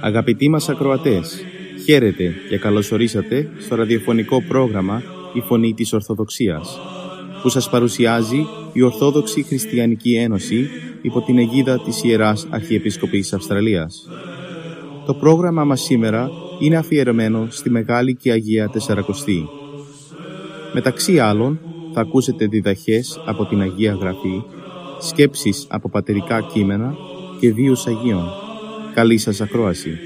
Αγαπητοί μας ακροατές, χαίρετε και καλωσορίσατε στο ραδιοφωνικό πρόγραμμα «Η Φωνή της Ορθοδοξίας» που σας παρουσιάζει η Ορθόδοξη Χριστιανική Ένωση υπό την αιγίδα της Ιεράς Αρχιεπισκοπής Αυστραλίας. Το πρόγραμμα μας σήμερα είναι αφιερωμένο στη Μεγάλη και Αγία Τεσσαρακοστή. Μεταξύ άλλων θα ακούσετε διδαχές από την Αγία Γραφή, σκέψεις από πατερικά κείμενα και βίους Αγίων. Καλή σας ακρόαση.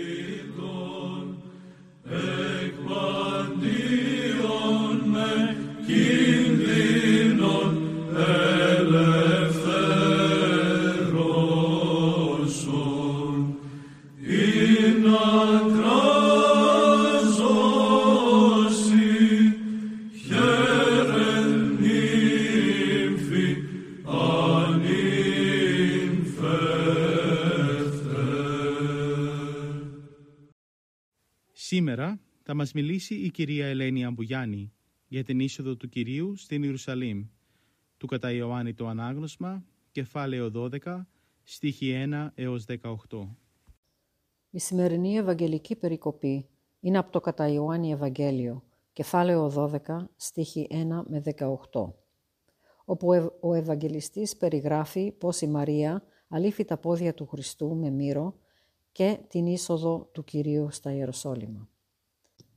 Μας μιλήσει η κυρία Ελένη Αμπουγιάννη για την είσοδο του Κυρίου στην Ιερουσαλήμ, του κατά Ιωάννη το Ανάγνωσμα, κεφάλαιο 12, στίχη 1 έως 18. Η σημερινή Ευαγγελική περικοπή είναι από το κατά Ιωάννη Ευαγγέλιο, κεφάλαιο 12, στίχη 1 με 18, όπου ο Ευαγγελιστής περιγράφει πως η Μαρία αλήφει τα πόδια του Χριστού με μύρο και την είσοδο του Κυρίου στα Ιεροσόλυμα.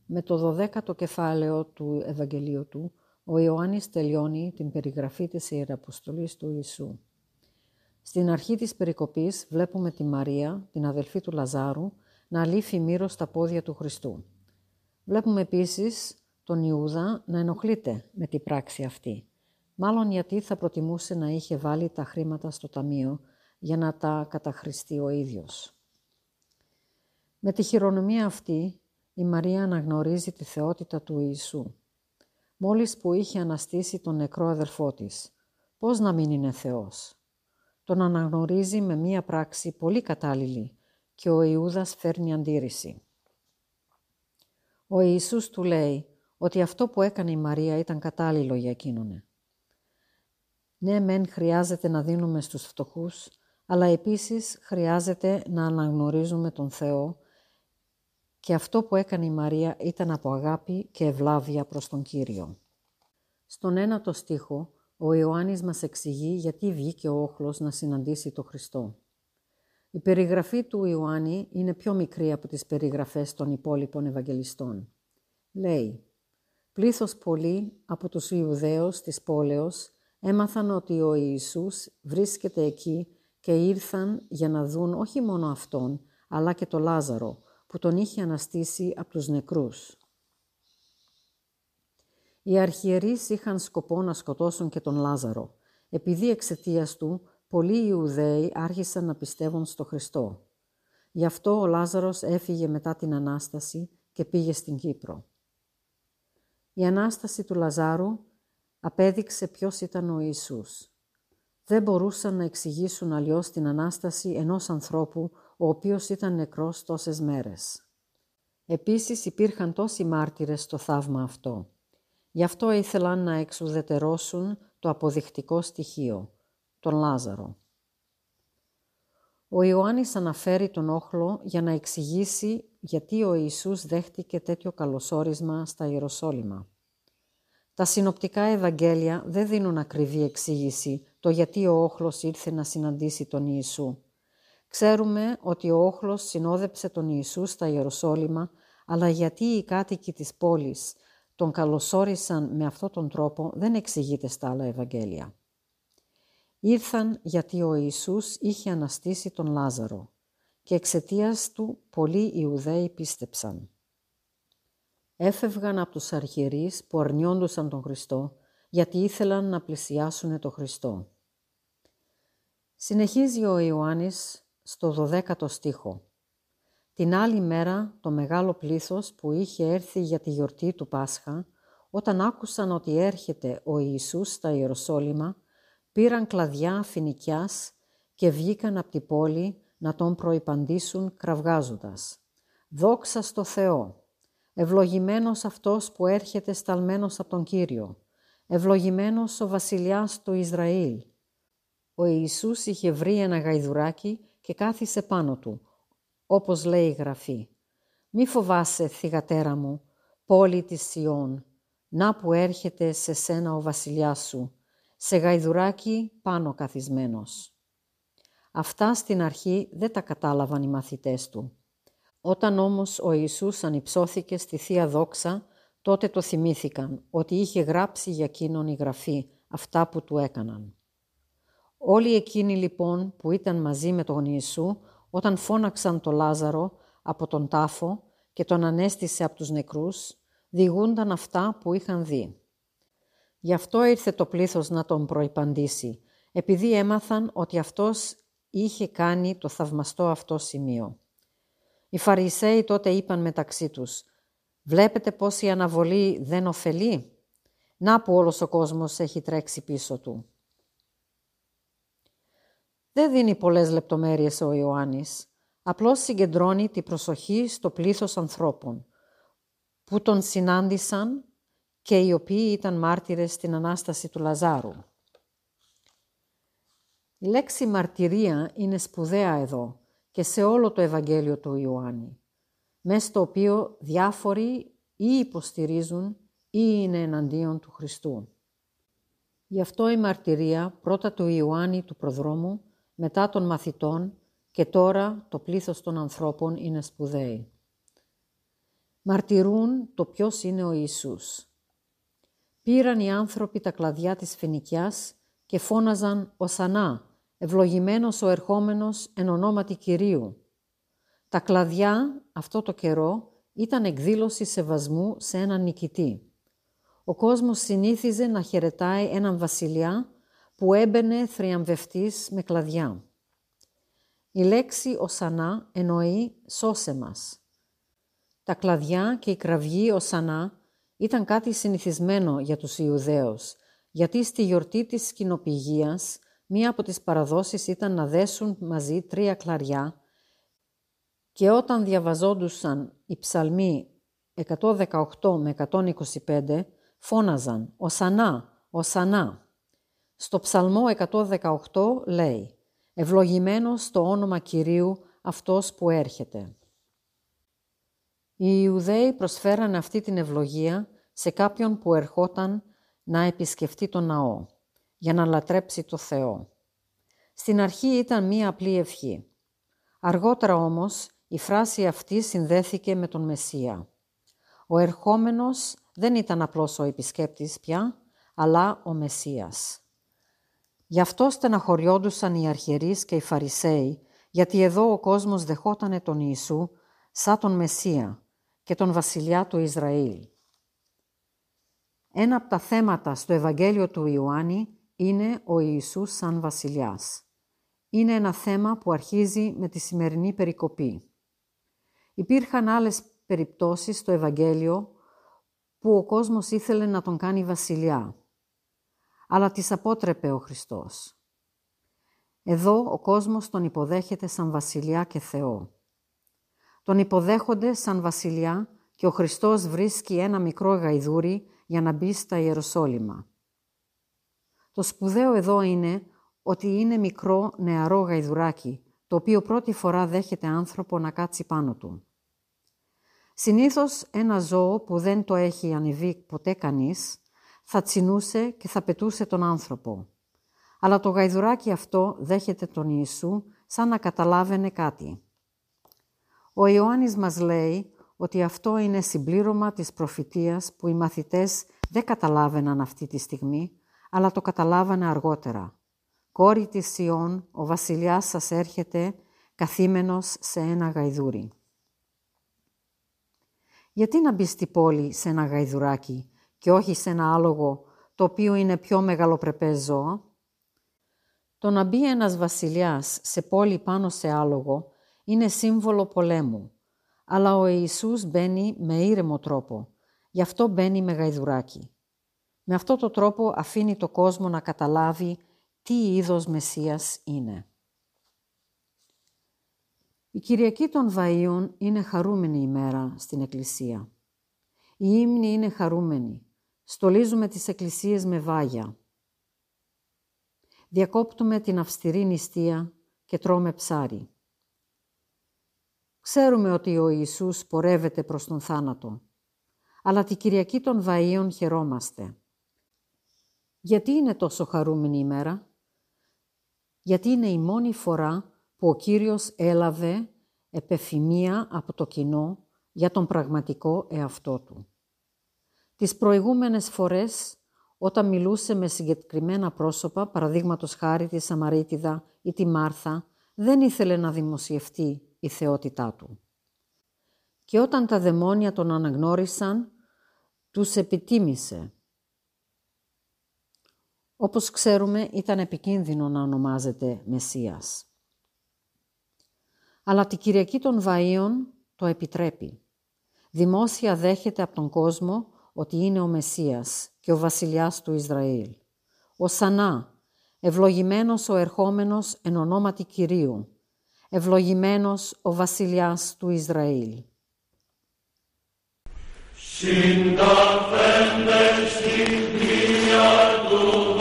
Με το δωδέκατο κεφάλαιο του Ευαγγελίου του, ο Ιωάννης τελειώνει την περιγραφή της Ιεραποστολής του Ιησού. Στην αρχή της περικοπής βλέπουμε τη Μαρία, την αδελφή του Λαζάρου, να αλήφει μύρος στα πόδια του Χριστού. Βλέπουμε επίσης τον Ιούδα να ενοχλείται με την πράξη αυτή. Μάλλον γιατί θα προτιμούσε να είχε βάλει τα χρήματα στο ταμείο για να τα καταχρηστεί ο ίδιος. Με τη χειρονομία αυτή, η Μαρία αναγνωρίζει τη θεότητα του Ιησού. Μόλις που είχε αναστήσει τον νεκρό αδελφό της, πώς να μην είναι Θεός; Τον αναγνωρίζει με μία πράξη πολύ κατάλληλη και ο Ιούδας φέρνει αντίρρηση. Ο Ιησούς του λέει ότι αυτό που έκανε η Μαρία ήταν κατάλληλο για εκείνον. Ναι, μεν χρειάζεται να δίνουμε στους φτωχούς, αλλά επίσης χρειάζεται να αναγνωρίζουμε τον Θεό και αυτό που έκανε η Μαρία ήταν από αγάπη και ευλάβεια προς τον Κύριο. Στον ένατο στίχο, ο Ιωάννης μας εξηγεί γιατί βγήκε ο όχλος να συναντήσει τον Χριστό. Η περιγραφή του Ιωάννη είναι πιο μικρή από τις περιγραφές των υπόλοιπων Ευαγγελιστών. Λέει «Πλήθος πολύ από τους Ιουδαίους της πόλεως έμαθαν ότι ο Ιησούς βρίσκεται εκεί και ήρθαν για να δουν όχι μόνο Αυτόν, αλλά και το Λάζαρο, που τον είχε αναστήσει από τους νεκρούς. Οι αρχιερείς είχαν σκοπό να σκοτώσουν και τον Λάζαρο, επειδή εξαιτίας του πολλοί Ιουδαίοι άρχισαν να πιστεύουν στο Χριστό. Γι' αυτό ο Λάζαρος έφυγε μετά την Ανάσταση και πήγε στην Κύπρο. Η Ανάσταση του Λαζάρου απέδειξε ποιος ήταν ο Ιησούς. Δεν μπορούσαν να εξηγήσουν αλλιώς την Ανάσταση ενός ανθρώπου ο οποίος ήταν νεκρός τόσες μέρες. Επίσης υπήρχαν τόσοι μάρτυρες στο θαύμα αυτό. Γι' αυτό ήθελαν να εξουδετερώσουν το αποδεικτικό στοιχείο, τον Λάζαρο. Ο Ιωάννης αναφέρει τον όχλο για να εξηγήσει γιατί ο Ιησούς δέχτηκε τέτοιο καλωσόρισμα στα Ιεροσόλυμα. Τα συνοπτικά Ευαγγέλια δεν δίνουν ακριβή εξήγηση το γιατί ο όχλος ήρθε να συναντήσει τον Ιησού. Ξέρουμε ότι ο όχλος συνόδεψε τον Ιησού στα Ιεροσόλυμα, αλλά γιατί οι κάτοικοι της πόλης τον καλωσόρισαν με αυτόν τον τρόπο δεν εξηγείται στα άλλα Ευαγγέλια. Ήρθαν γιατί ο Ιησούς είχε αναστήσει τον Λάζαρο και εξαιτίας του πολλοί Ιουδαίοι πίστεψαν. Έφευγαν από τους αρχιερείς που αρνιόντουσαν τον Χριστό γιατί ήθελαν να πλησιάσουν τον Χριστό. Συνεχίζει ο Ιωάννης στο 12ο στίχο. Την άλλη μέρα το μεγάλο πλήθος που είχε έρθει για τη γιορτή του Πάσχα, όταν άκουσαν ότι έρχεται ο Ιησούς στα Ιεροσόλυμα, πήραν κλαδιά φοινικιάς και βγήκαν από την πόλη να τον προϋπαντήσουν κραυγάζοντας. «Δόξα στο Θεό! Ευλογημένος αυτός που έρχεται σταλμένος από τον Κύριο! Ευλογημένος ο βασιλιάς του Ισραήλ!» Ο Ιησούς είχε βρει ένα γαϊδουράκι και κάθισε πάνω του, όπως λέει η Γραφή. «Μη φοβάσαι, θυγατέρα μου, πόλη της Σιών, να που έρχεται σε σένα ο βασιλιάς σου, σε γαϊδουράκι πάνω καθισμένος». Αυτά στην αρχή δεν τα κατάλαβαν οι μαθητές του. Όταν όμως ο Ιησούς ανυψώθηκε στη Θεία Δόξα, τότε το θυμήθηκαν ότι είχε γράψει για εκείνον η Γραφή αυτά που του έκαναν. Όλοι εκείνοι λοιπόν που ήταν μαζί με τον Ιησού, όταν φώναξαν το Λάζαρο από τον τάφο και τον ανέστησε από τους νεκρούς, διηγούνταν αυτά που είχαν δει. Γι' αυτό ήρθε το πλήθος να τον προϋπαντήσει, επειδή έμαθαν ότι αυτός είχε κάνει το θαυμαστό αυτό σημείο. Οι Φαρισαίοι τότε είπαν μεταξύ τους «Βλέπετε πως η αναβολή δεν ωφελεί» Να που όλος ο κόσμος έχει τρέξει πίσω του. Δεν δίνει πολλές λεπτομέρειες ο Ιωάννης. Απλώς συγκεντρώνει την προσοχή στο πλήθος ανθρώπων που τον συνάντησαν και οι οποίοι ήταν μάρτυρες στην Ανάσταση του Λαζάρου. Η λέξη μαρτυρία είναι σπουδαία εδώ και σε όλο το Ευαγγέλιο του Ιωάννη, μέσα στο οποίο διάφοροι ή υποστηρίζουν ή είναι εναντίον του Χριστού. Γι' αυτό η μαρτυρία πρώτα του Ιωάννη του προδρόμου, μετά των μαθητών και τώρα το πλήθος των ανθρώπων είναι σπουδαίοι. Μαρτυρούν το ποιος είναι ο Ιησούς. Πήραν οι άνθρωποι τα κλαδιά της φοινικιάς και φώναζαν «Οσανά», ευλογημένος ο ερχόμενος εν ονόματι Κυρίου. Τα κλαδιά αυτό το καιρό ήταν εκδήλωση σεβασμού σε έναν νικητή. Ο κόσμος συνήθιζε να χαιρετάει έναν βασιλιά που έμπαινε θριαμβευτής με κλαδιά. Η λέξη «οσανά» εννοεί «σώσε μας». Τα κλαδιά και η κραυγή «οσανά» ήταν κάτι συνηθισμένο για τους Ιουδαίους, γιατί στη γιορτή της σκηνοπηγίας Μία από τις παραδόσεις ήταν να δέσουν μαζί τρία κλαριά και όταν διαβαζόντουσαν οι ψαλμοί 118 με 125 φώναζαν «Οσανά, Οσανά». Στο ψαλμό 118 λέει «Ευλογημένος το όνομα Κυρίου αυτός που έρχεται». Οι Ιουδαίοι προσφέραν αυτή την ευλογία σε κάποιον που ερχόταν να επισκεφτεί τον ναό για να λατρέψει το Θεό. Στην αρχή ήταν μία απλή ευχή. Αργότερα όμως η φράση αυτή συνδέθηκε με τον Μεσσία. Ο ερχόμενος δεν ήταν απλώς ο επισκέπτης πια, αλλά ο Μεσσίας. Γι' αυτό στεναχωριόντουσαν οι αρχιερείς και οι Φαρισαίοι, γιατί εδώ ο κόσμος δεχότανε τον Ιησού σαν τον Μεσσία και τον βασιλιά του Ισραήλ. Ένα από τα θέματα στο Ευαγγέλιο του Ιωάννη είναι ο Ιησούς σαν βασιλιάς. Είναι ένα θέμα που αρχίζει με τη σημερινή περικοπή. Υπήρχαν άλλες περιπτώσεις στο Ευαγγέλιο που ο κόσμος ήθελε να τον κάνει βασιλιά, αλλά τις απότρεπε ο Χριστός. Εδώ ο κόσμος τον υποδέχεται σαν βασιλιά και Θεό. Τον υποδέχονται σαν βασιλιά και ο Χριστός βρίσκει ένα μικρό γαϊδούρι για να μπει στα Ιεροσόλυμα. Το σπουδαίο εδώ είναι ότι είναι μικρό νεαρό γαϊδουράκι, το οποίο πρώτη φορά δέχεται άνθρωπο να κάτσει πάνω του. Συνήθως ένα ζώο που δεν το έχει ανεβεί ποτέ κανείς, θα τσινούσε και θα πετούσε τον άνθρωπο. Αλλά το γαϊδουράκι αυτό δέχεται τον Ιησού σαν να καταλάβαινε κάτι. Ο Ιωάννης μας λέει ότι αυτό είναι συμπλήρωμα της προφητείας που οι μαθητές δεν καταλάβαιναν αυτή τη στιγμή, αλλά το καταλάβανε αργότερα. «Κόρη της Σιών, ο βασιλιάς σας έρχεται καθήμενος σε ένα γαϊδούρι». Γιατί να μπει στη πόλη σε ένα γαϊδουράκι και όχι σε ένα άλογο το οποίο είναι πιο μεγαλοπρεπές ζώο. Το να μπει ένας βασιλιάς σε πόλη πάνω σε άλογο είναι σύμβολο πολέμου, αλλά ο Ιησούς μπαίνει με ήρεμο τρόπο, Γι' αυτό μπαίνει με γαϊδουράκι. Με αυτό το τρόπο αφήνει το κόσμο να καταλάβει τι είδος Μεσσίας είναι. Η Κυριακή των Βαΐων είναι χαρούμενη ημέρα στην Εκκλησία. Η ύμνη είναι χαρούμενη. Στολίζουμε τις εκκλησίες με βάγια. Διακόπτουμε την αυστηρή νηστεία και τρώμε ψάρι. Ξέρουμε ότι ο Ιησούς πορεύεται προς τον θάνατο, αλλά τη Κυριακή των Βαΐων χαιρόμαστε. Γιατί είναι τόσο χαρούμενη ημέρα; Γιατί είναι η μόνη φορά που ο Κύριος έλαβε επεφημία από το κοινό για τον πραγματικό εαυτό του. Τις προηγούμενες φορές, όταν μιλούσε με συγκεκριμένα πρόσωπα, παραδείγματος χάρη τη Σαμαρίτιδα ή τη Μάρθα, δεν ήθελε να δημοσιευτεί η θεότητά του. Και όταν τα δαιμόνια τον αναγνώρισαν, τους επιτίμησε. Όπως ξέρουμε, ήταν επικίνδυνο να ονομάζεται Μεσσίας αλλά τη Κυριακή των Βαΐων το επιτρέπει. Δημόσια δέχεται από τον κόσμο ότι είναι ο Μεσσίας και ο βασιλιάς του Ισραήλ. Ο Σανά, ευλογημένος ο ερχόμενος εν ονόματι Κυρίου, ευλογημένος ο βασιλιάς του Ισραήλ. Συνταφέντες στην του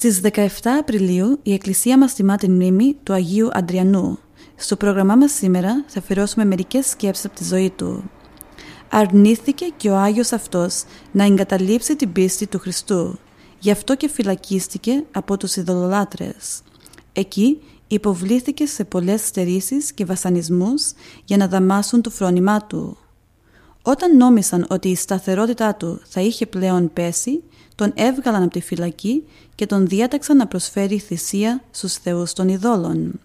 Στις 17 Απριλίου η Εκκλησία μας τιμά την μνήμη του Αγίου Αντριανού. Στο πρόγραμμά μας σήμερα θα αφιερώσουμε μερικές σκέψεις από τη ζωή του. Αρνήθηκε και ο Άγιος αυτός να εγκαταλείψει την πίστη του Χριστού. Γι' αυτό και φυλακίστηκε από τους ειδωλολάτρες. Εκεί υποβλήθηκε σε πολλές στερήσεις και βασανισμούς για να δαμάσουν το φρόνημά του. Όταν νόμισαν ότι η σταθερότητά του θα είχε πλέον πέσει, τον έβγαλαν από τη φυλακή και τον διέταξαν να προσφέρει θυσία στους θεούς των ειδόλων.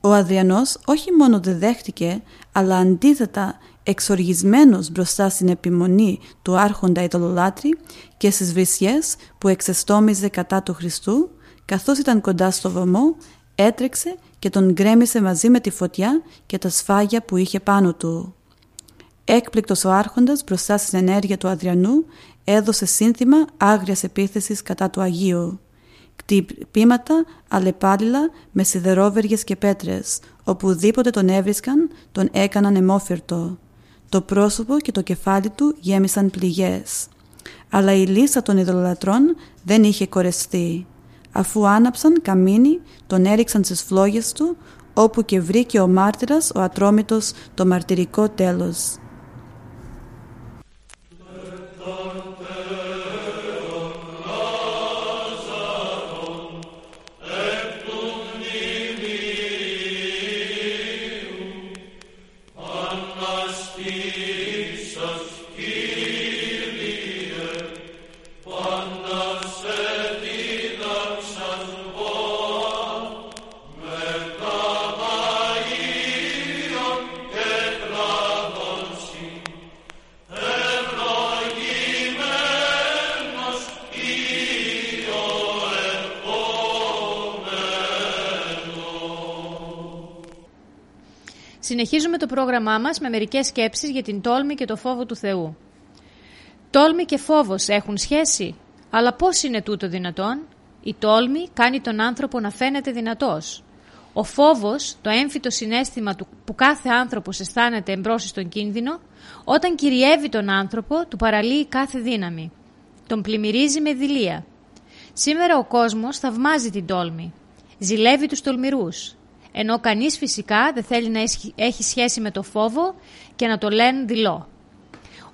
Ο Αδριανός όχι μόνο δεν δέχτηκε, αλλά αντίθετα εξοργισμένος μπροστά στην επιμονή του άρχοντα ειδωλολάτρη και στις βρισιές που εξεστόμιζε κατά του Χριστού, καθώς ήταν κοντά στο βωμό, έτρεξε και τον γκρέμισε μαζί με τη φωτιά και τα σφάγια που είχε πάνω του. Έκπληκτος ο άρχοντας μπροστά στην ενέργεια του Αδριανού έδωσε σύνθημα άγριας επίθεσης κατά του Αγίου. Κτυπήματα αλλεπάλληλα με σιδερόβεργες και πέτρες, οπουδήποτε τον έβρισκαν τον έκαναν αιμόφυρτο. Το πρόσωπο και το κεφάλι του γέμισαν πληγές. Αλλά η λύσα των ειδωλατρών δεν είχε κορεστεί. Αφού άναψαν καμίνι, τον έριξαν στις φλόγες του, όπου και βρήκε ο μάρτυρας ο ατρόμητος το μαρτυρικό τέλος. Lord. Συνεχίζουμε το πρόγραμμά μας με μερικές σκέψεις για την τόλμη και το φόβο του Θεού. Τόλμη και φόβος έχουν σχέση, αλλά πώς είναι τούτο δυνατόν; Η τόλμη κάνει τον άνθρωπο να φαίνεται δυνατός. Ο φόβος, το έμφυτο συνέστημα του που κάθε άνθρωπος αισθάνεται εμπρός στον κίνδυνο, όταν κυριεύει τον άνθρωπο, του παραλύει κάθε δύναμη. Τον πλημμυρίζει με δειλία. Σήμερα ο κόσμος θαυμάζει την τόλμη. Ζηλεύει τους τολμηρούς ενώ κανείς φυσικά δεν θέλει να έχει σχέση με το φόβο και να το λένε δηλό.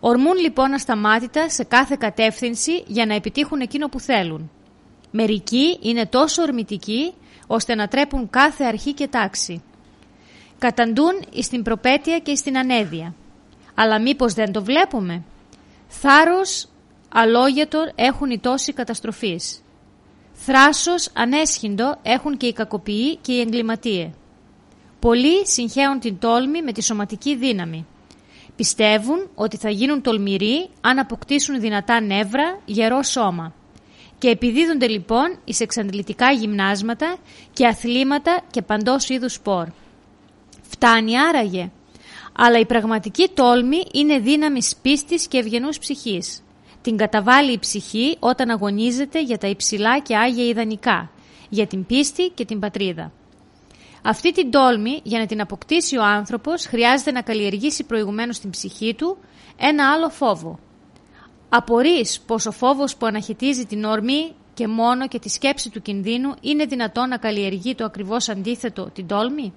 Ορμούν λοιπόν ασταμάτητα σε κάθε κατεύθυνση για να επιτύχουν εκείνο που θέλουν. Μερικοί είναι τόσο ορμητικοί ώστε να τρέπουν κάθε αρχή και τάξη. Καταντούν στην προπέτεια και στην ανέδεια. Αλλά μήπως δεν το βλέπουμε; Θάρρος αλόγιατο έχουν οι τόσοι καταστροφείς. Θράσος ανέσχυντο έχουν και οι κακοποιοί και οι εγκληματίες. Πολλοί συγχαίουν την τόλμη με τη σωματική δύναμη. Πιστεύουν ότι θα γίνουν τολμηροί αν αποκτήσουν δυνατά νεύρα, γερό σώμα. Και επιδίδονται λοιπόν εις εξαντλητικά γυμνάσματα και αθλήματα και παντός είδους σπορ. Φτάνει άραγε. Αλλά η πραγματική τόλμη είναι δύναμης πίστης και ευγενούς ψυχής. Την καταβάλει η ψυχή όταν αγωνίζεται για τα υψηλά και άγια ιδανικά, για την πίστη και την πατρίδα. Αυτή την τόλμη, για να την αποκτήσει ο άνθρωπος, χρειάζεται να καλλιεργήσει προηγουμένως στην ψυχή του ένα άλλο φόβο. Απορείς πως ο φόβος που αναχαιτίζει την όρμη και μόνο και τη σκέψη του κινδύνου είναι δυνατόν να καλλιεργεί το ακριβώς αντίθετο, την τόλμη;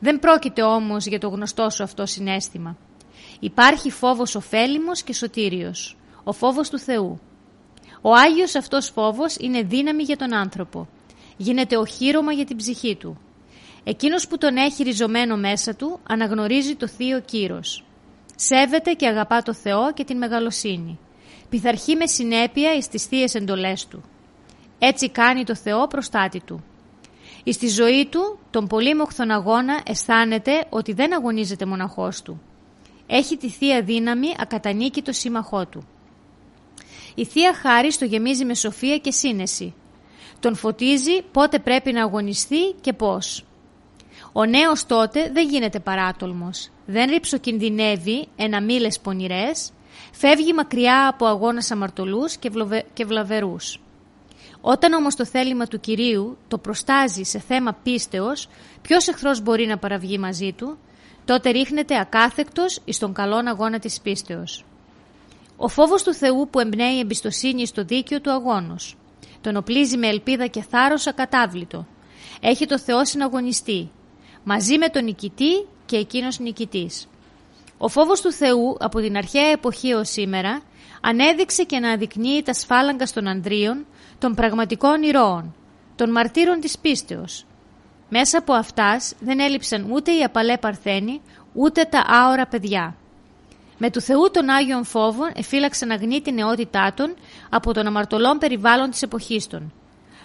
Δεν πρόκειται όμως για το γνωστό σου αυτό συνέστημα. Υπάρχει φόβος ωφέλιμος και σωτήριος, ο φόβος του Θεού. Ο Άγιος αυτός φόβος είναι δύναμη για τον άνθρωπο. Γίνεται οχύρωμα για την ψυχή του. Εκείνος που τον έχει ριζωμένο μέσα του αναγνωρίζει το θείο κύρος. Σέβεται και αγαπά το Θεό και την μεγαλοσύνη. Πειθαρχεί με συνέπεια εις τις θείες εντολές του. Έτσι κάνει το Θεό προστάτη του. Εις τη ζωή του, τον πολύμοχθον αγώνα, αισθάνεται ότι δεν αγωνίζεται μοναχός του. Έχει τη θεία δύναμη ακατανίκητο σύμμαχό του. Η θεία χάρη το γεμίζει με σοφία και σύνεση. Τον φωτίζει πότε πρέπει να αγωνιστεί και πώς. Ο νέος τότε δεν γίνεται παράτολμος. Δεν ρηψοκινδυνεύει ένα μήλες πονηρές, φεύγει μακριά από αγώνας αμαρτωλούς και, βλοβε... και βλαβερούς. Όταν όμως το θέλημα του Κυρίου το προστάζει σε θέμα πίστεως, ποιος εχθρός μπορεί να παραβγεί μαζί του, τότε ρίχνεται ακάθεκτος εις τον καλόν αγώνα της πίστεως. Ο φόβος του Θεού που εμπνέει εμπιστοσύνη στο δίκαιο του αγώνος. Τον οπλίζει με ελπίδα και θάρρος ακατάβλητο. Έχει το Θεό συναγωνιστή. Μαζί με τον νικητή και εκείνος νικητής. Ο φόβος του Θεού από την αρχαία εποχή ως σήμερα ανέδειξε και αναδεικνύει τα σφάλαγγα των Ανδρίων, των πραγματικών ηρώων, των μαρτύρων της πίστεως. Μέσα από αυτάς δεν έλειψαν ούτε οι απαλέ παρθένοι, ούτε τα άορα παιδιά. Με του Θεού των Άγιων Φόβων εφύλαξαν αγνή την νεότητά των από τον αμαρτωλόν περιβάλλον της εποχής των.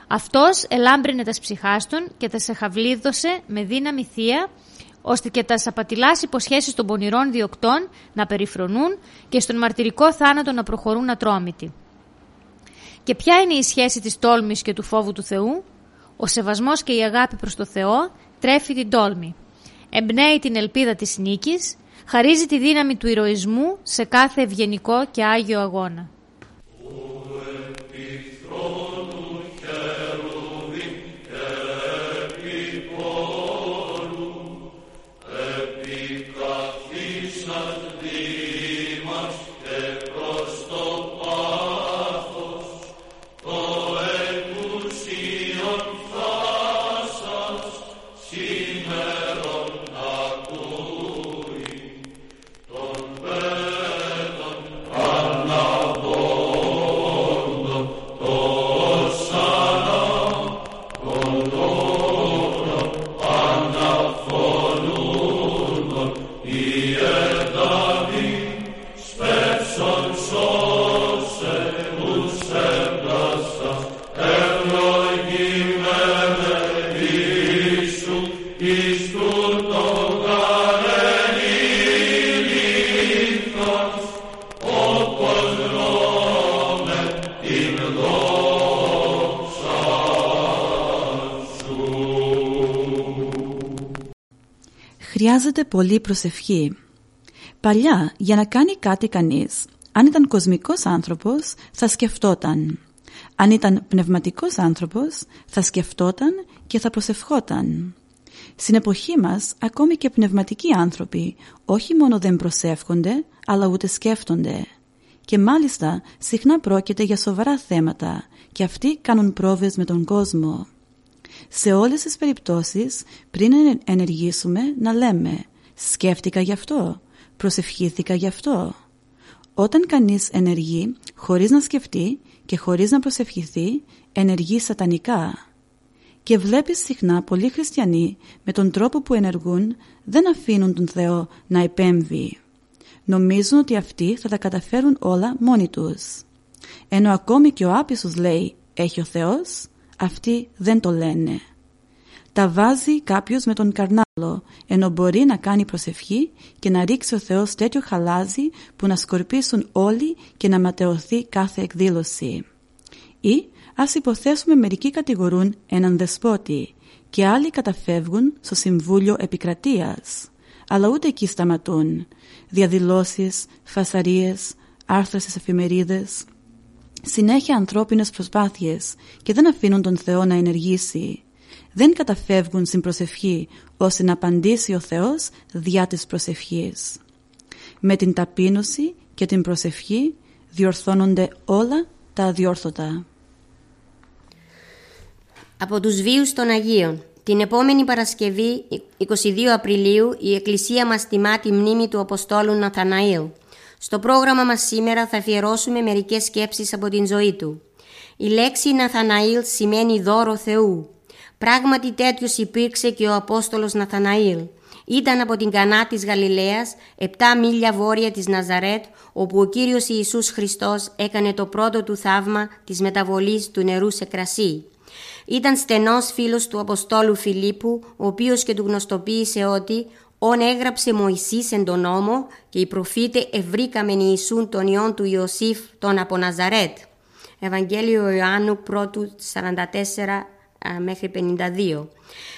Αυτός ελάμπρινε τας ψυχάστων και τας σεχαβλίδωσε με δύναμη θεία, ώστε και τας απατηλάς υποσχέσεις των πονηρών διοκτών να περιφρονούν και στον μαρτυρικό θάνατο να προχωρούν ατρόμητοι. Και ποια είναι η σχέση της τόλμης και του φόβου του Θεού; Ο σεβασμός και η αγάπη προς το Θεό τρέφει την τόλμη. Εμπνέει την ελπίδα της νίκης, χαρίζει τη δύναμη του ηρωισμού σε κάθε ευγενικό και άγιο αγώνα. Χρειάζεται πολύ προσευχή. Παλιά, για να κάνει κάτι κανείς, αν ήταν κοσμικός άνθρωπος, θα σκεφτόταν. Αν ήταν πνευματικός άνθρωπος, θα σκεφτόταν και θα προσευχόταν. Στην εποχή μας, ακόμη και πνευματικοί άνθρωποι, όχι μόνο δεν προσεύχονται, αλλά ούτε σκέφτονται. Και μάλιστα, συχνά πρόκειται για σοβαρά θέματα και αυτοί κάνουν πρόβες με τον κόσμο. Σε όλες τις περιπτώσεις, πριν ενεργήσουμε, να λέμε «Σκέφτηκα γι' αυτό, προσευχήθηκα γι' αυτό». Όταν κανείς ενεργεί χωρίς να σκεφτεί και χωρίς να προσευχηθεί, ενεργεί σατανικά. Και βλέπεις συχνά πολλοί χριστιανοί με τον τρόπο που ενεργούν δεν αφήνουν τον Θεό να επέμβει. Νομίζουν ότι αυτοί θα τα καταφέρουν όλα μόνοι τους. Ενώ ακόμη και ο άπισος λέει «έχει ο Θεός», αυτοί δεν το λένε. Τα βάζει κάποιος με τον καρνάλο, ενώ μπορεί να κάνει προσευχή και να ρίξει ο Θεός τέτοιο χαλάζι που να σκορπίσουν όλοι και να ματαιωθεί κάθε εκδήλωση. Ή ας υποθέσουμε μερικοί κατηγορούν έναν δεσπότη και άλλοι καταφεύγουν στο Συμβούλιο Επικρατείας. Αλλά ούτε εκεί σταματούν. Διαδηλώσεις, φασαρίες, άρθρα στις εφημερίδες. Συνέχεια ανθρώπινες προσπάθειες και δεν αφήνουν τον Θεό να ενεργήσει. Δεν καταφεύγουν στην προσευχή ώστε να απαντήσει ο Θεός διά της προσευχής. Με την ταπείνωση και την προσευχή διορθώνονται όλα τα αδιόρθωτα. Από τους βίους των Αγίων την επόμενη Παρασκευή, 22 Απριλίου, η Εκκλησία μας τιμά τη μνήμη του Αποστόλου Ναθαναήλ. Στο πρόγραμμα μας σήμερα θα αφιερώσουμε μερικές σκέψεις από την ζωή του. Η λέξη Ναθαναήλ σημαίνει δώρο Θεού. Πράγματι τέτοιος υπήρξε και ο Απόστολος Ναθαναήλ. Ήταν από την Κανά της Γαλιλαίας, 7 μίλια βόρεια της Ναζαρέτ, όπου ο Κύριος Ιησούς Χριστός έκανε το πρώτο του θαύμα της μεταβολής του νερού σε κρασί. Ήταν στενός φίλος του Αποστόλου Φιλίππου, ο οποίος και του γνωστοποίησε ότι «Όν έγραψε Μωυσής εν τον νόμο και οι προφήτες ευρήκαμεν Ιησούν τον Υιόν του Ιωσήφ τον από Ναζαρέτ». Ευαγγέλιο Ιωάννου 1 44 μέχρι 52.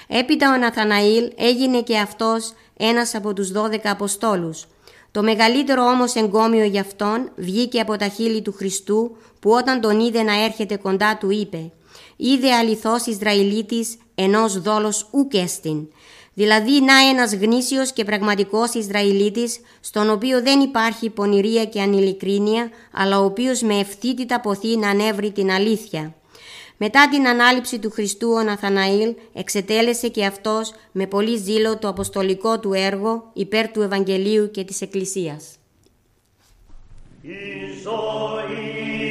Έπειτα ο Ναθαναήλ έγινε και αυτός ένας από τους 12 Αποστόλους. Το μεγαλύτερο όμως εγκόμιο για αυτόν βγήκε από τα χείλη του Χριστού που όταν τον είδε να έρχεται κοντά του είπε είδε αληθώς Ισραηλίτης ενός δόλος ουκ Δηλαδή να ένας γνήσιος και πραγματικός Ισραηλίτης στον οποίο δεν υπάρχει πονηρία και ανηλικρίνεια αλλά ο οποίος με ευθύτητα ποθεί να ανέβρει την αλήθεια. Μετά την ανάληψη του Χριστού ο Ναθαναήλ εξετέλεσε και αυτός με πολύ ζήλο το αποστολικό του έργο υπέρ του Ευαγγελίου και της Εκκλησίας. Megabini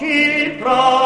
Keep pro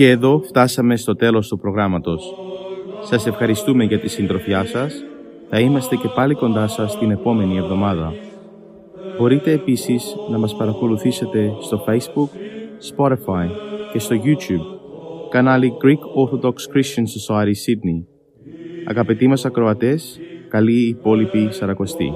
Και εδώ φτάσαμε στο τέλος του προγράμματος. Σας ευχαριστούμε για τη συντροφιά σας. Θα είμαστε και πάλι κοντά σας την επόμενη εβδομάδα. Μπορείτε επίσης να μας παρακολουθήσετε στο Facebook, Spotify και στο YouTube, κανάλι Greek Orthodox Christian Society Sydney. Αγαπητοί μας ακροατές, καλή υπόλοιπη Σαρακοστή.